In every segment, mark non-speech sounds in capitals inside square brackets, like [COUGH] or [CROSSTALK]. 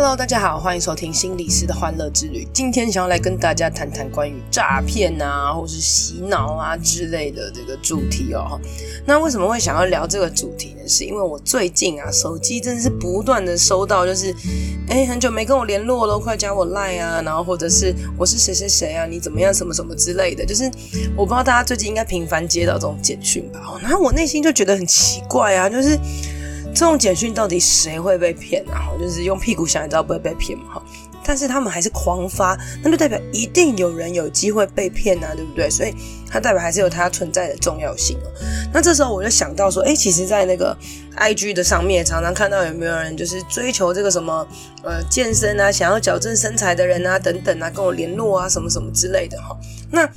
Hello，大家好，欢迎收听心理师的欢乐之旅。今天想要来跟大家谈谈关于诈骗啊，或是洗脑啊之类的这个主题哦。那为什么会想要聊这个主题呢？是因为我最近啊，手机真的是不断的收到，就是哎，很久没跟我联络了，快加我 Line 啊，然后或者是我是谁谁谁啊，你怎么样，什么什么之类的。就是我不知道大家最近应该频繁接到这种简讯吧？然后我内心就觉得很奇怪啊，就是。这种简讯到底谁会被骗啊？就是用屁股想也知道不会被骗嘛。但是他们还是狂发，那就代表一定有人有机会被骗啊，对不对？所以它代表还是有它存在的重要性哦。那这时候我就想到说，哎，其实，在那个 IG 的上面，常常看到有没有人就是追求这个什么呃健身啊，想要矫正身材的人啊，等等啊，跟我联络啊，什么什么之类的哈。那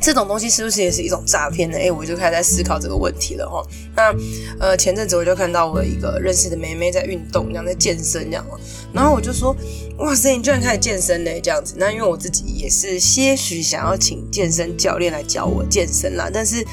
这种东西是不是也是一种诈骗呢？诶，我就开始在思考这个问题了哈。那呃，前阵子我就看到我一个认识的妹妹在运动，这样在健身这样，然后我就说，哇塞，你居然开始健身呢？这样子。那因为我自己也是些许想要请健身教练来教我健身啦，但是，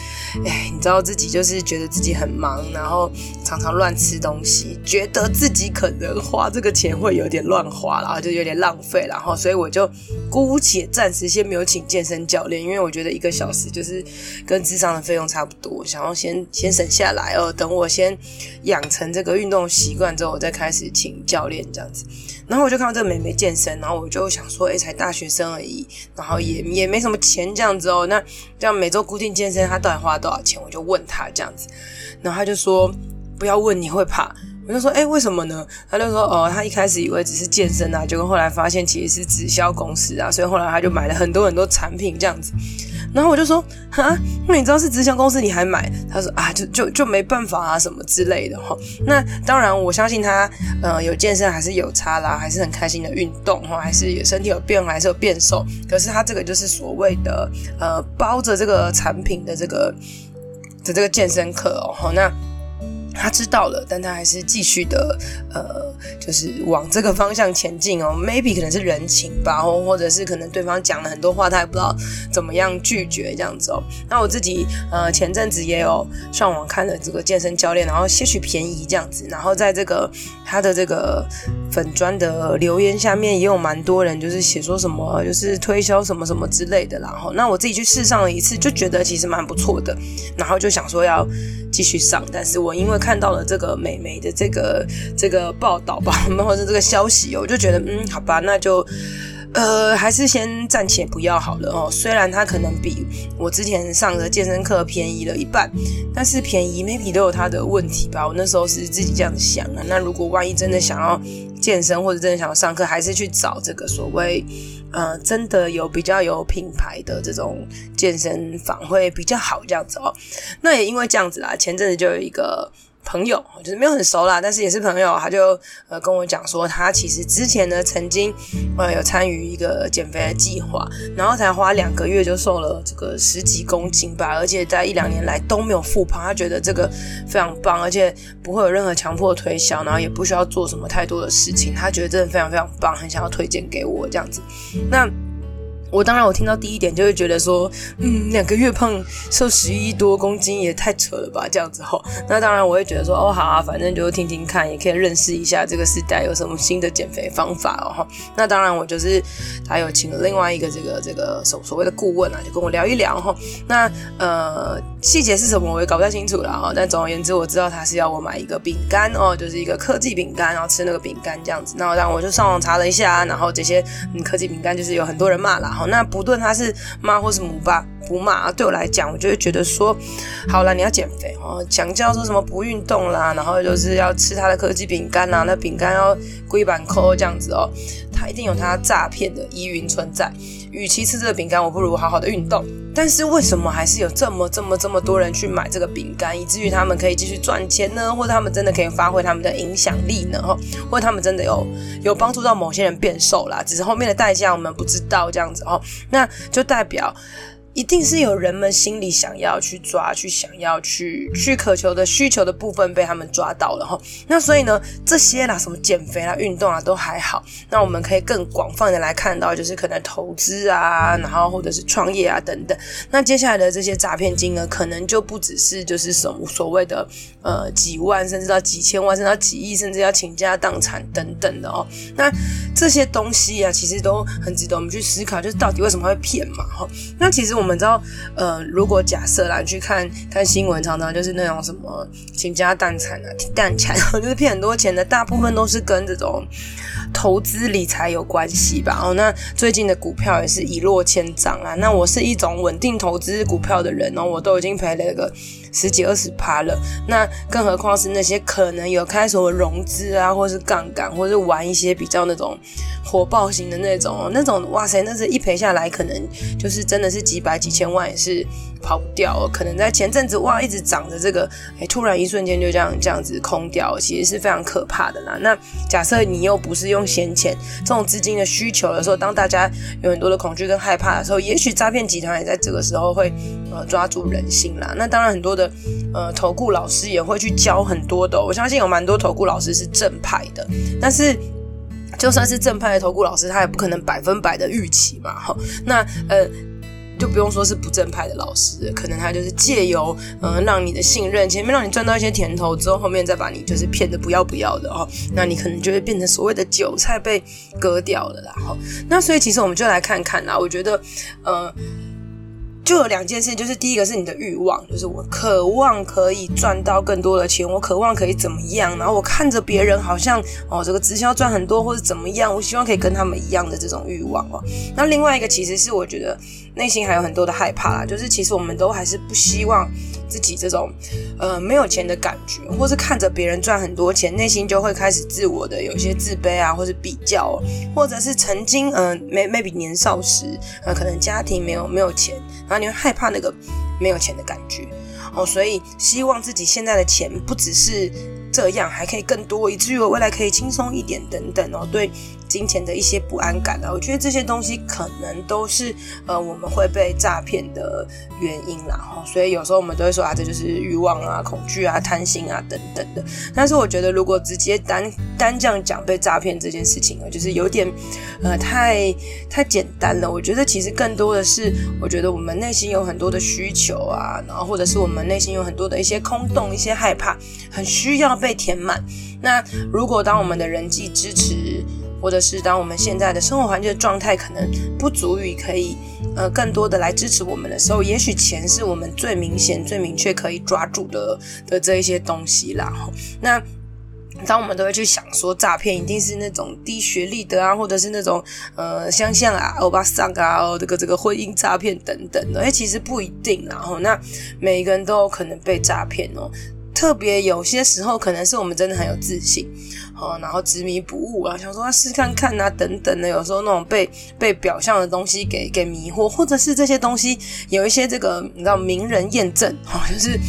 哎，你知道自己就是觉得自己很忙，然后常常乱吃东西，觉得自己可能花这个钱会有点乱花，然后就有点浪费，然后所以我就姑且暂时先没有请健身教练，因为我觉得一个小时就是跟智商的费用差不多，想要先先省下来哦，等我先养成这个运动习惯之后，我再开始请教练这样子。然后我就看到这个妹妹健身，然后我就想说，哎，才大学生而已，然后也也没什么钱这样子哦。那这样每周固定健身，她到底花了多少钱？我就问她这样子，然后她就说，不要问，你会怕。我就说，哎，为什么呢？他就说，哦，他一开始以为只是健身啊，结果后来发现其实是直销公司啊，所以后来他就买了很多很多产品这样子。然后我就说，哈，那你知道是直销公司你还买？他说啊，就就就没办法啊，什么之类的哈。那当然，我相信他，呃，有健身还是有差啦，还是很开心的运动哈，还是身体有变，还是有变瘦。可是他这个就是所谓的，呃，包着这个产品的这个的这个健身课哦，那。他知道了，但他还是继续的，呃，就是往这个方向前进哦。Maybe 可能是人情吧，或或者是可能对方讲了很多话，他也不知道怎么样拒绝这样子哦。那我自己呃前阵子也有上网看了这个健身教练，然后些许便宜这样子，然后在这个他的这个粉砖的留言下面也有蛮多人就是写说什么就是推销什么什么之类的，然后那我自己去试上了一次，就觉得其实蛮不错的，然后就想说要继续上，但是我因为看到了这个美眉的这个这个报道吧，[LAUGHS] 或者是这个消息，我就觉得嗯，好吧，那就呃，还是先暂且不要好了哦。虽然它可能比我之前上的健身课便宜了一半，但是便宜 maybe 都有它的问题吧。我那时候是自己这样想的。那如果万一真的想要健身，或者真的想要上课，还是去找这个所谓。呃，真的有比较有品牌的这种健身房会比较好这样子哦。那也因为这样子啦，前阵子就有一个。朋友就是没有很熟啦，但是也是朋友，他就呃跟我讲说，他其实之前呢曾经呃有参与一个减肥的计划，然后才花两个月就瘦了这个十几公斤吧，而且在一两年来都没有复胖，他觉得这个非常棒，而且不会有任何强迫推销，然后也不需要做什么太多的事情，他觉得真的非常非常棒，很想要推荐给我这样子，那。我当然，我听到第一点就会觉得说，嗯，两个月胖瘦十一多公斤也太扯了吧，这样子吼。那当然，我会觉得说，哦，好啊，反正就听听看，也可以认识一下这个时代有什么新的减肥方法哦。那当然，我就是他有请了另外一个这个这个所所谓的顾问啊，就跟我聊一聊哈。那呃，细节是什么我也搞不太清楚了哈。但总而言之，我知道他是要我买一个饼干哦，就是一个科技饼干，然后吃那个饼干这样子。那当然我就上网查了一下，然后这些嗯科技饼干就是有很多人骂啦。那不论他是妈或是母爸，不骂，对我来讲，我就会觉得说，好了，你要减肥哦，强调说什么不运动啦，然后就是要吃他的科技饼干啦，那饼干要龟板扣这样子哦，他一定有他诈骗的疑云存在。与其吃这个饼干，我不如好好的运动。但是为什么还是有这么这么这么多人去买这个饼干，以至于他们可以继续赚钱呢？或者他们真的可以发挥他们的影响力呢？哈，或者他们真的有有帮助到某些人变瘦啦？只是后面的代价我们不知道这样子哦。那就代表一定是有人们心里想要去抓、去想要去去渴求的需求的部分被他们抓到了哈。那所以呢，这些啦，什么减肥啦、运动啊，都还好。那我们可以更广泛的来看到，就是可能投资啊，然后或者是创业啊等等。那接下来的这些诈骗金额，可能就不只是就是什么所谓的呃几万，甚至到几千万，甚至到几亿，甚至要倾家荡产等等的哦。那这些东西啊，其实都很值得我们去思考，就是到底为什么会骗嘛？哈。那其实我我们知道，呃，如果假设来去看看新闻，常常就是那种什么倾家荡产啊、荡产，就是骗很多钱的，大部分都是跟这种投资理财有关系吧。哦，那最近的股票也是一落千丈啊。那我是一种稳定投资股票的人哦，我都已经赔了个十几二十趴了。那更何况是那些可能有开什么融资啊，或是杠杆，或是玩一些比较那种火爆型的那种，那种哇塞，那是一赔下来，可能就是真的是几百。几千万也是跑不掉，可能在前阵子哇一直涨着这个，哎，突然一瞬间就这样这样子空掉，其实是非常可怕的啦。那假设你又不是用闲钱这种资金的需求的时候，当大家有很多的恐惧跟害怕的时候，也许诈骗集团也在这个时候会呃抓住人心啦。那当然很多的呃投顾老师也会去教很多的，我相信有蛮多投顾老师是正派的，但是就算是正派的投顾老师，他也不可能百分百的预期嘛。哈，那呃。就不用说是不正派的老师，可能他就是借由嗯让你的信任，前面让你赚到一些甜头之后，后面再把你就是骗得不要不要的哦，那你可能就会变成所谓的韭菜被割掉了啦。哈，那所以其实我们就来看看啦，我觉得呃。就有两件事，就是第一个是你的欲望，就是我渴望可以赚到更多的钱，我渴望可以怎么样，然后我看着别人好像哦这个直销赚很多或者怎么样，我希望可以跟他们一样的这种欲望哦。那另外一个其实是我觉得内心还有很多的害怕啦，就是其实我们都还是不希望。自己这种呃没有钱的感觉，或是看着别人赚很多钱，内心就会开始自我的有些自卑啊，或是比较，或者是曾经呃 maybe 年少时呃可能家庭没有没有钱，然后你会害怕那个没有钱的感觉哦，所以希望自己现在的钱不只是这样，还可以更多，以至于我未来可以轻松一点等等哦，对。金钱的一些不安感啊，我觉得这些东西可能都是呃我们会被诈骗的原因啦哈，所以有时候我们都会说啊，这就是欲望啊、恐惧啊、贪心啊等等的。但是我觉得如果直接单单这样讲被诈骗这件事情啊，就是有点呃太太简单了。我觉得其实更多的是，我觉得我们内心有很多的需求啊，然后或者是我们内心有很多的一些空洞、一些害怕，很需要被填满。那如果当我们的人际支持，或者是当我们现在的生活环境的状态可能不足以可以呃更多的来支持我们的时候，也许钱是我们最明显、最明确可以抓住的的这一些东西啦。那当我们都会去想说，诈骗一定是那种低学历的啊，或者是那种呃像像啊欧巴桑啊，哦这个这个婚姻诈骗等等的，哎，其实不一定啦。吼，那每一个人都有可能被诈骗哦。特别有些时候，可能是我们真的很有自信，哦，然后执迷不悟啊，想说要试看看啊，等等的。有时候那种被被表象的东西给给迷惑，或者是这些东西有一些这个你知道名人验证，哈，[LAUGHS] 就是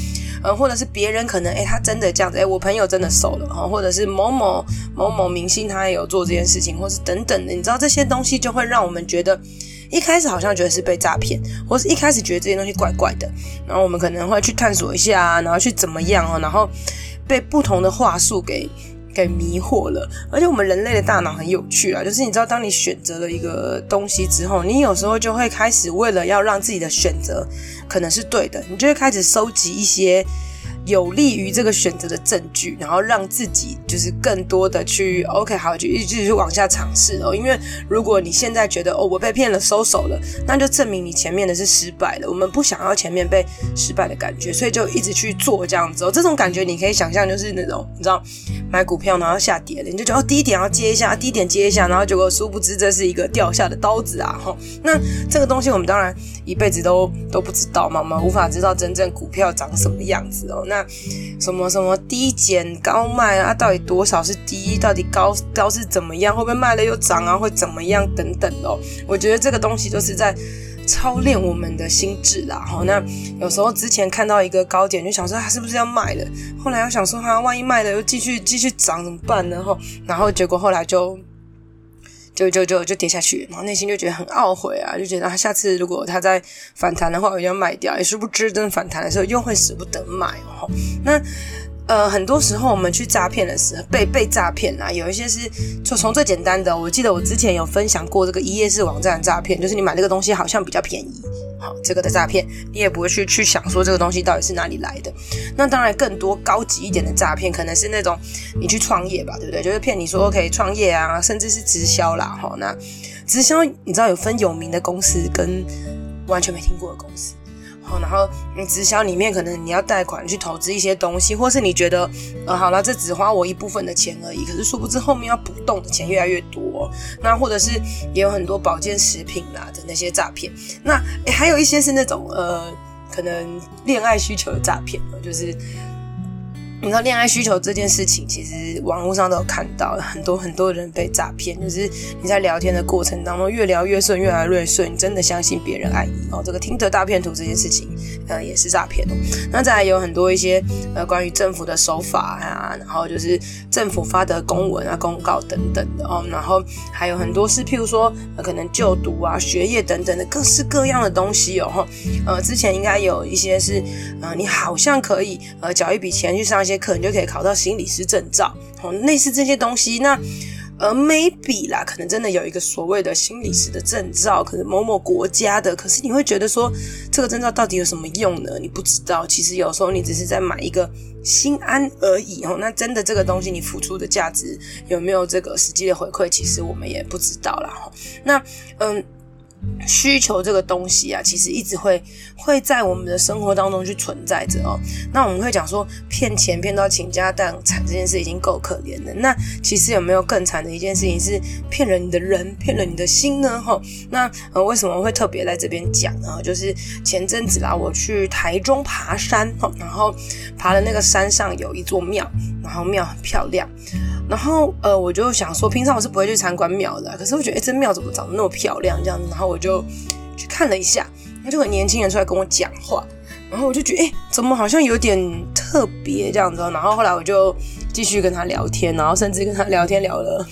呃，或者是别人可能诶他真的这样子，诶我朋友真的瘦了，哈，或者是某某某某明星他也有做这件事情，或是等等的，你知道这些东西就会让我们觉得。一开始好像觉得是被诈骗，或是一开始觉得这些东西怪怪的，然后我们可能会去探索一下，然后去怎么样哦，然后被不同的话术给给迷惑了。而且我们人类的大脑很有趣啊，就是你知道，当你选择了一个东西之后，你有时候就会开始为了要让自己的选择可能是对的，你就会开始收集一些。有利于这个选择的证据，然后让自己就是更多的去 OK 好，就一直去往下尝试哦。因为如果你现在觉得哦，我被骗了，收手了，那就证明你前面的是失败了。我们不想要前面被失败的感觉，所以就一直去做这样子哦。这种感觉你可以想象，就是那种你知道买股票然后下跌了，你就觉得哦，低点要接一下，低点接一下，然后结果殊不知这是一个掉下的刀子啊！哈，那这个东西我们当然一辈子都都不知道嘛，我们无法知道真正股票长什么样子哦。那那什么什么低减高卖啊？到底多少是低？到底高高是怎么样？会不会卖了又涨啊？会怎么样？等等哦。我觉得这个东西就是在操练我们的心智啦。哈，那有时候之前看到一个高点，就想说他是不是要卖了？后来又想说，哈，万一卖了又继续继续涨怎么办呢？哈，然后结果后来就。就就就就跌下去，然后内心就觉得很懊悔啊，就觉得他下次如果他再反弹的话，我就要卖掉。也殊不知，真的反弹的时候又会舍不得买哦。那呃，很多时候我们去诈骗的时候，被被诈骗啊，有一些是就从最简单的，我记得我之前有分享过这个一页式网站诈骗，就是你买这个东西好像比较便宜。好，这个的诈骗，你也不会去去想说这个东西到底是哪里来的。那当然，更多高级一点的诈骗，可能是那种你去创业吧，对不对？就是骗你说可以创业啊，甚至是直销啦。哈，那直销你知道有分有名的公司跟完全没听过的公司。然后你直销里面可能你要贷款去投资一些东西，或是你觉得，呃，好了，这只花我一部分的钱而已，可是殊不知后面要补动的钱越来越多。那或者是也有很多保健食品啦的那些诈骗，那还有一些是那种呃，可能恋爱需求的诈骗，就是。你知道恋爱需求这件事情，其实网络上都有看到很多很多人被诈骗，就是你在聊天的过程当中越聊越顺，越来越顺，你真的相信别人爱你哦。这个听得大骗徒这件事情，呃，也是诈骗。那再来有很多一些呃关于政府的手法啊，然后就是政府发的公文啊、公告等等的哦，然后还有很多是譬如说、可能就读啊、学业等等的各式各样的东西哦。呃，之前应该有一些是呃，你好像可以呃缴一笔钱去上。些课你就可以考到心理师证照，哦，类似这些东西。那呃，maybe 啦，可能真的有一个所谓的心理师的证照，可能某某国家的。可是你会觉得说，这个证照到底有什么用呢？你不知道。其实有时候你只是在买一个心安而已。哦，那真的这个东西你付出的价值有没有这个实际的回馈？其实我们也不知道啦。那嗯。需求这个东西啊，其实一直会会在我们的生活当中去存在着哦。那我们会讲说，骗钱骗到倾家荡产这件事已经够可怜了。那其实有没有更惨的一件事情是骗了你的人，骗了你的心呢？哈，那呃为什么会特别在这边讲呢？就是前阵子啦，我去台中爬山，然后爬了那个山上有一座庙，然后庙很漂亮。然后呃，我就想说，平常我是不会去参观庙的，可是我觉得，哎，这庙怎么长得那么漂亮？这样子，然后我就去看了一下，那就很年轻人出来跟我讲话，然后我就觉得，哎，怎么好像有点特别这样子？然后后来我就继续跟他聊天，然后甚至跟他聊天聊了。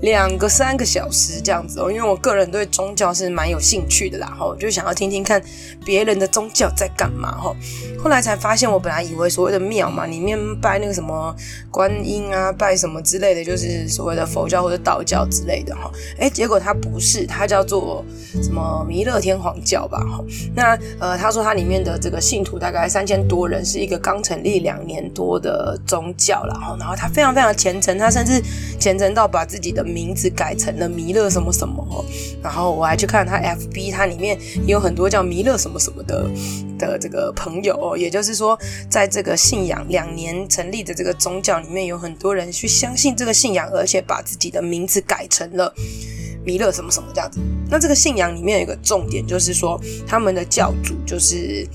两个三个小时这样子哦，因为我个人对宗教是蛮有兴趣的啦，哈，我就想要听听看别人的宗教在干嘛，哈。后来才发现，我本来以为所谓的庙嘛，里面拜那个什么观音啊，拜什么之类的，就是所谓的佛教或者道教之类的，哈。诶，结果它不是，它叫做什么弥勒天皇教吧，哈。那呃，他说他里面的这个信徒大概三千多人，是一个刚成立两年多的宗教啦，哈。然后他非常非常虔诚，他甚至虔诚到把自己的名字改成了弥勒什么什么，然后我还去看他 FB，他里面也有很多叫弥勒什么什么的的这个朋友哦，也就是说，在这个信仰两年成立的这个宗教里面，有很多人去相信这个信仰，而且把自己的名字改成了弥勒什么什么这样子。那这个信仰里面有一个重点，就是说他们的教主就是。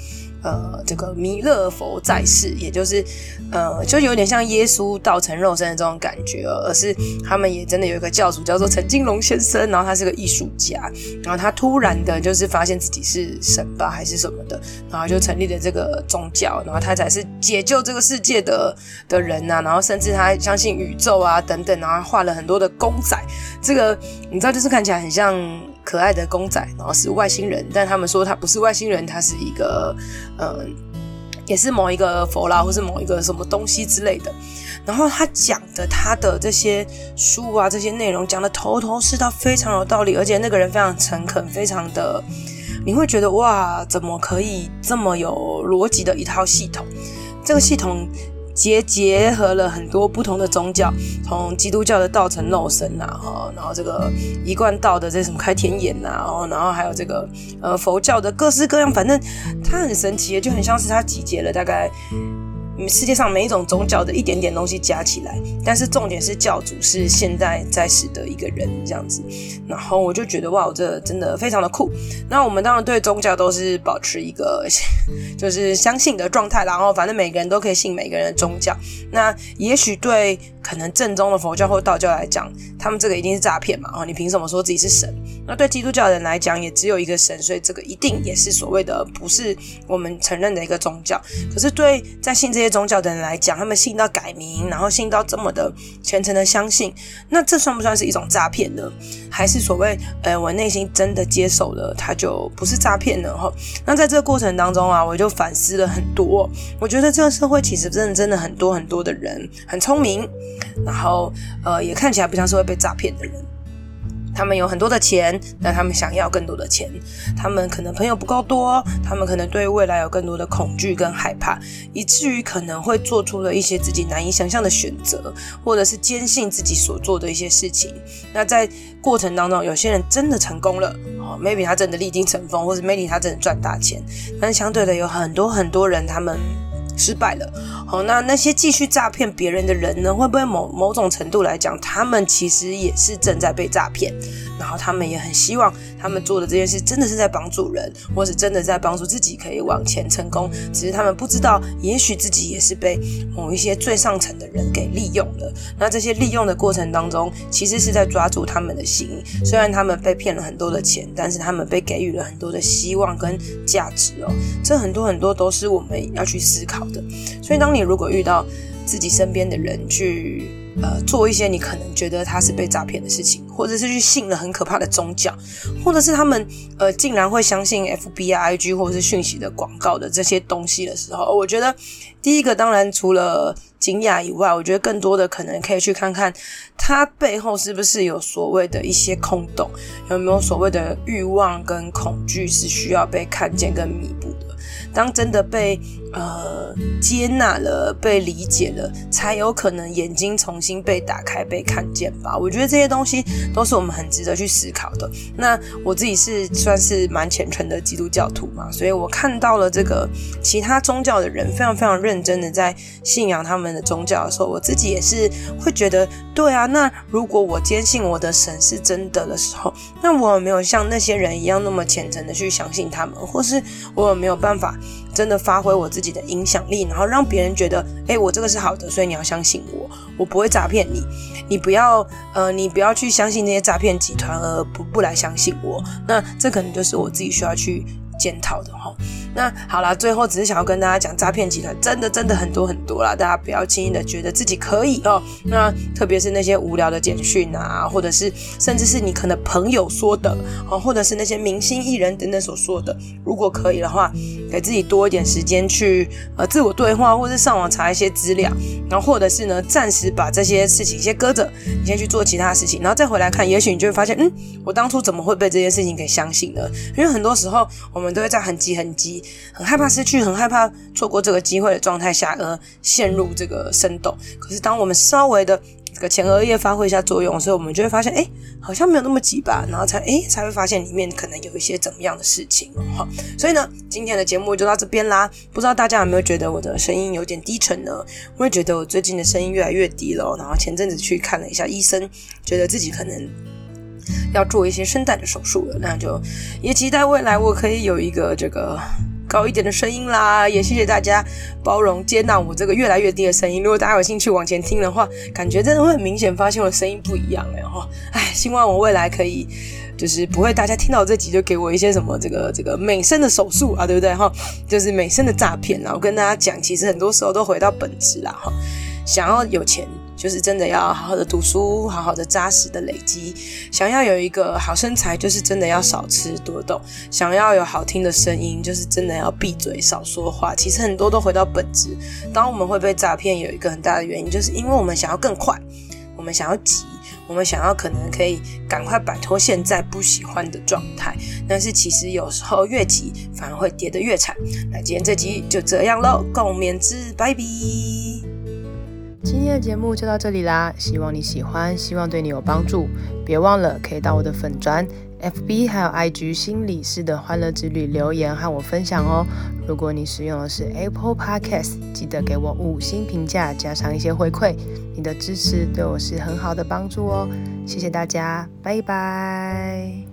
呃，这个弥勒佛在世，也就是呃，就有点像耶稣道成肉身的这种感觉，而是他们也真的有一个教主叫做陈金龙先生，然后他是个艺术家，然后他突然的就是发现自己是神吧还是什么的，然后就成立了这个宗教，然后他才是解救这个世界的的人呐、啊，然后甚至他相信宇宙啊等等，然后画了很多的公仔，这个你知道就是看起来很像。可爱的公仔，然后是外星人，但他们说他不是外星人，他是一个，嗯，也是某一个佛啦，或是某一个什么东西之类的。然后他讲的他的这些书啊，这些内容讲的头头是道，非常有道理，而且那个人非常诚恳，非常的，你会觉得哇，怎么可以这么有逻辑的一套系统？这个系统。结结合了很多不同的宗教，从基督教的道成肉身呐，哈，然后这个一贯道的这什么开天眼呐，哦，然后还有这个呃佛教的各式各样，反正它很神奇，就很像是它集结了大概。世界上每一种宗教的一点点东西加起来，但是重点是教主是现在在世的一个人这样子，然后我就觉得哇，我这真的非常的酷。那我们当然对宗教都是保持一个 [LAUGHS] 就是相信的状态，然后反正每个人都可以信每个人的宗教。那也许对可能正宗的佛教或道教来讲，他们这个一定是诈骗嘛？哦，你凭什么说自己是神？那对基督教人来讲，也只有一个神，所以这个一定也是所谓的不是我们承认的一个宗教。可是对在信这些宗教的人来讲，他们信到改名，然后信到这么的虔诚的相信，那这算不算是一种诈骗呢？还是所谓呃，我内心真的接受了，他就不是诈骗呢？哈，那在这个过程当中啊，我就反思了很多。我觉得这个社会其实真的真的很多很多的人很聪明。然后，呃，也看起来不像是会被诈骗的人。他们有很多的钱，但他们想要更多的钱。他们可能朋友不够多，他们可能对未来有更多的恐惧跟害怕，以至于可能会做出了一些自己难以想象的选择，或者是坚信自己所做的一些事情。那在过程当中，有些人真的成功了，哦，maybe 他真的历经成风，或者 maybe 他真的赚大钱。但是相对的，有很多很多人他们。失败了，哦，那那些继续诈骗别人的人呢？会不会某某种程度来讲，他们其实也是正在被诈骗？然后他们也很希望他们做的这件事真的是在帮助人，或是真的在帮助自己可以往前成功。只是他们不知道，也许自己也是被某一些最上层的人给利用了。那这些利用的过程当中，其实是在抓住他们的心。虽然他们被骗了很多的钱，但是他们被给予了很多的希望跟价值哦。这很多很多都是我们要去思考的。所以，当你如果遇到自己身边的人去呃做一些你可能觉得他是被诈骗的事情，或者是去信了很可怕的宗教，或者是他们呃竟然会相信 FB、IG 或者是讯息的广告的这些东西的时候，我觉得第一个当然除了惊讶以外，我觉得更多的可能可以去看看他背后是不是有所谓的一些空洞，有没有所谓的欲望跟恐惧是需要被看见跟弥补的。当真的被呃接纳了、被理解了，才有可能眼睛重新被打开、被看见吧。我觉得这些东西都是我们很值得去思考的。那我自己是算是蛮虔诚的基督教徒嘛，所以我看到了这个其他宗教的人非常非常认真的在信仰他们的宗教的时候，我自己也是会觉得，对啊，那如果我坚信我的神是真的的时候，那我有没有像那些人一样那么虔诚的去相信他们，或是我有没有办法？真的发挥我自己的影响力，然后让别人觉得，诶，我这个是好的，所以你要相信我，我不会诈骗你，你不要，呃，你不要去相信那些诈骗集团，而不不来相信我。那这可能就是我自己需要去检讨的哈。那好啦，最后只是想要跟大家讲，诈骗集团真的真的很多很多啦，大家不要轻易的觉得自己可以哦。那特别是那些无聊的简讯啊，或者是甚至是你可能朋友说的，哦，或者是那些明星艺人等等所说的，如果可以的话，给自己多一点时间去呃自我对话，或者是上网查一些资料，然后或者是呢暂时把这些事情先搁着，你先去做其他事情，然后再回来看，也许你就会发现，嗯，我当初怎么会被这件事情给相信呢？因为很多时候我们都会在很急很急。很害怕失去，很害怕错过这个机会的状态下，而陷入这个深洞。可是，当我们稍微的这个前额叶发挥一下作用，所以我们就会发现，哎，好像没有那么急吧。然后才，哎，才会发现里面可能有一些怎么样的事情哈。所以呢，今天的节目就到这边啦。不知道大家有没有觉得我的声音有点低沉呢？我也觉得我最近的声音越来越低了。然后前阵子去看了一下医生，觉得自己可能。要做一些声带的手术了，那就也期待未来我可以有一个这个高一点的声音啦。也谢谢大家包容接纳我这个越来越低的声音。如果大家有兴趣往前听的话，感觉真的会很明显发现我的声音不一样哎哈。哎，希望我未来可以就是不会大家听到这集就给我一些什么这个这个美声的手术啊，对不对哈？就是美声的诈骗啊。我跟大家讲，其实很多时候都回到本质啦哈。想要有钱。就是真的要好好的读书，好好的扎实的累积。想要有一个好身材，就是真的要少吃多动。想要有好听的声音，就是真的要闭嘴少说话。其实很多都回到本质。当我们会被诈骗，有一个很大的原因，就是因为我们想要更快，我们想要急，我们想要可能可以赶快摆脱现在不喜欢的状态。但是其实有时候越急，反而会跌得越惨。那今天这集就这样喽，共勉之，拜拜。今天的节目就到这里啦，希望你喜欢，希望对你有帮助。别忘了可以到我的粉专、FB 还有 IG 心理师的欢乐之旅留言和我分享哦。如果你使用的是 Apple Podcast，记得给我五星评价，加上一些回馈，你的支持对我是很好的帮助哦。谢谢大家，拜拜。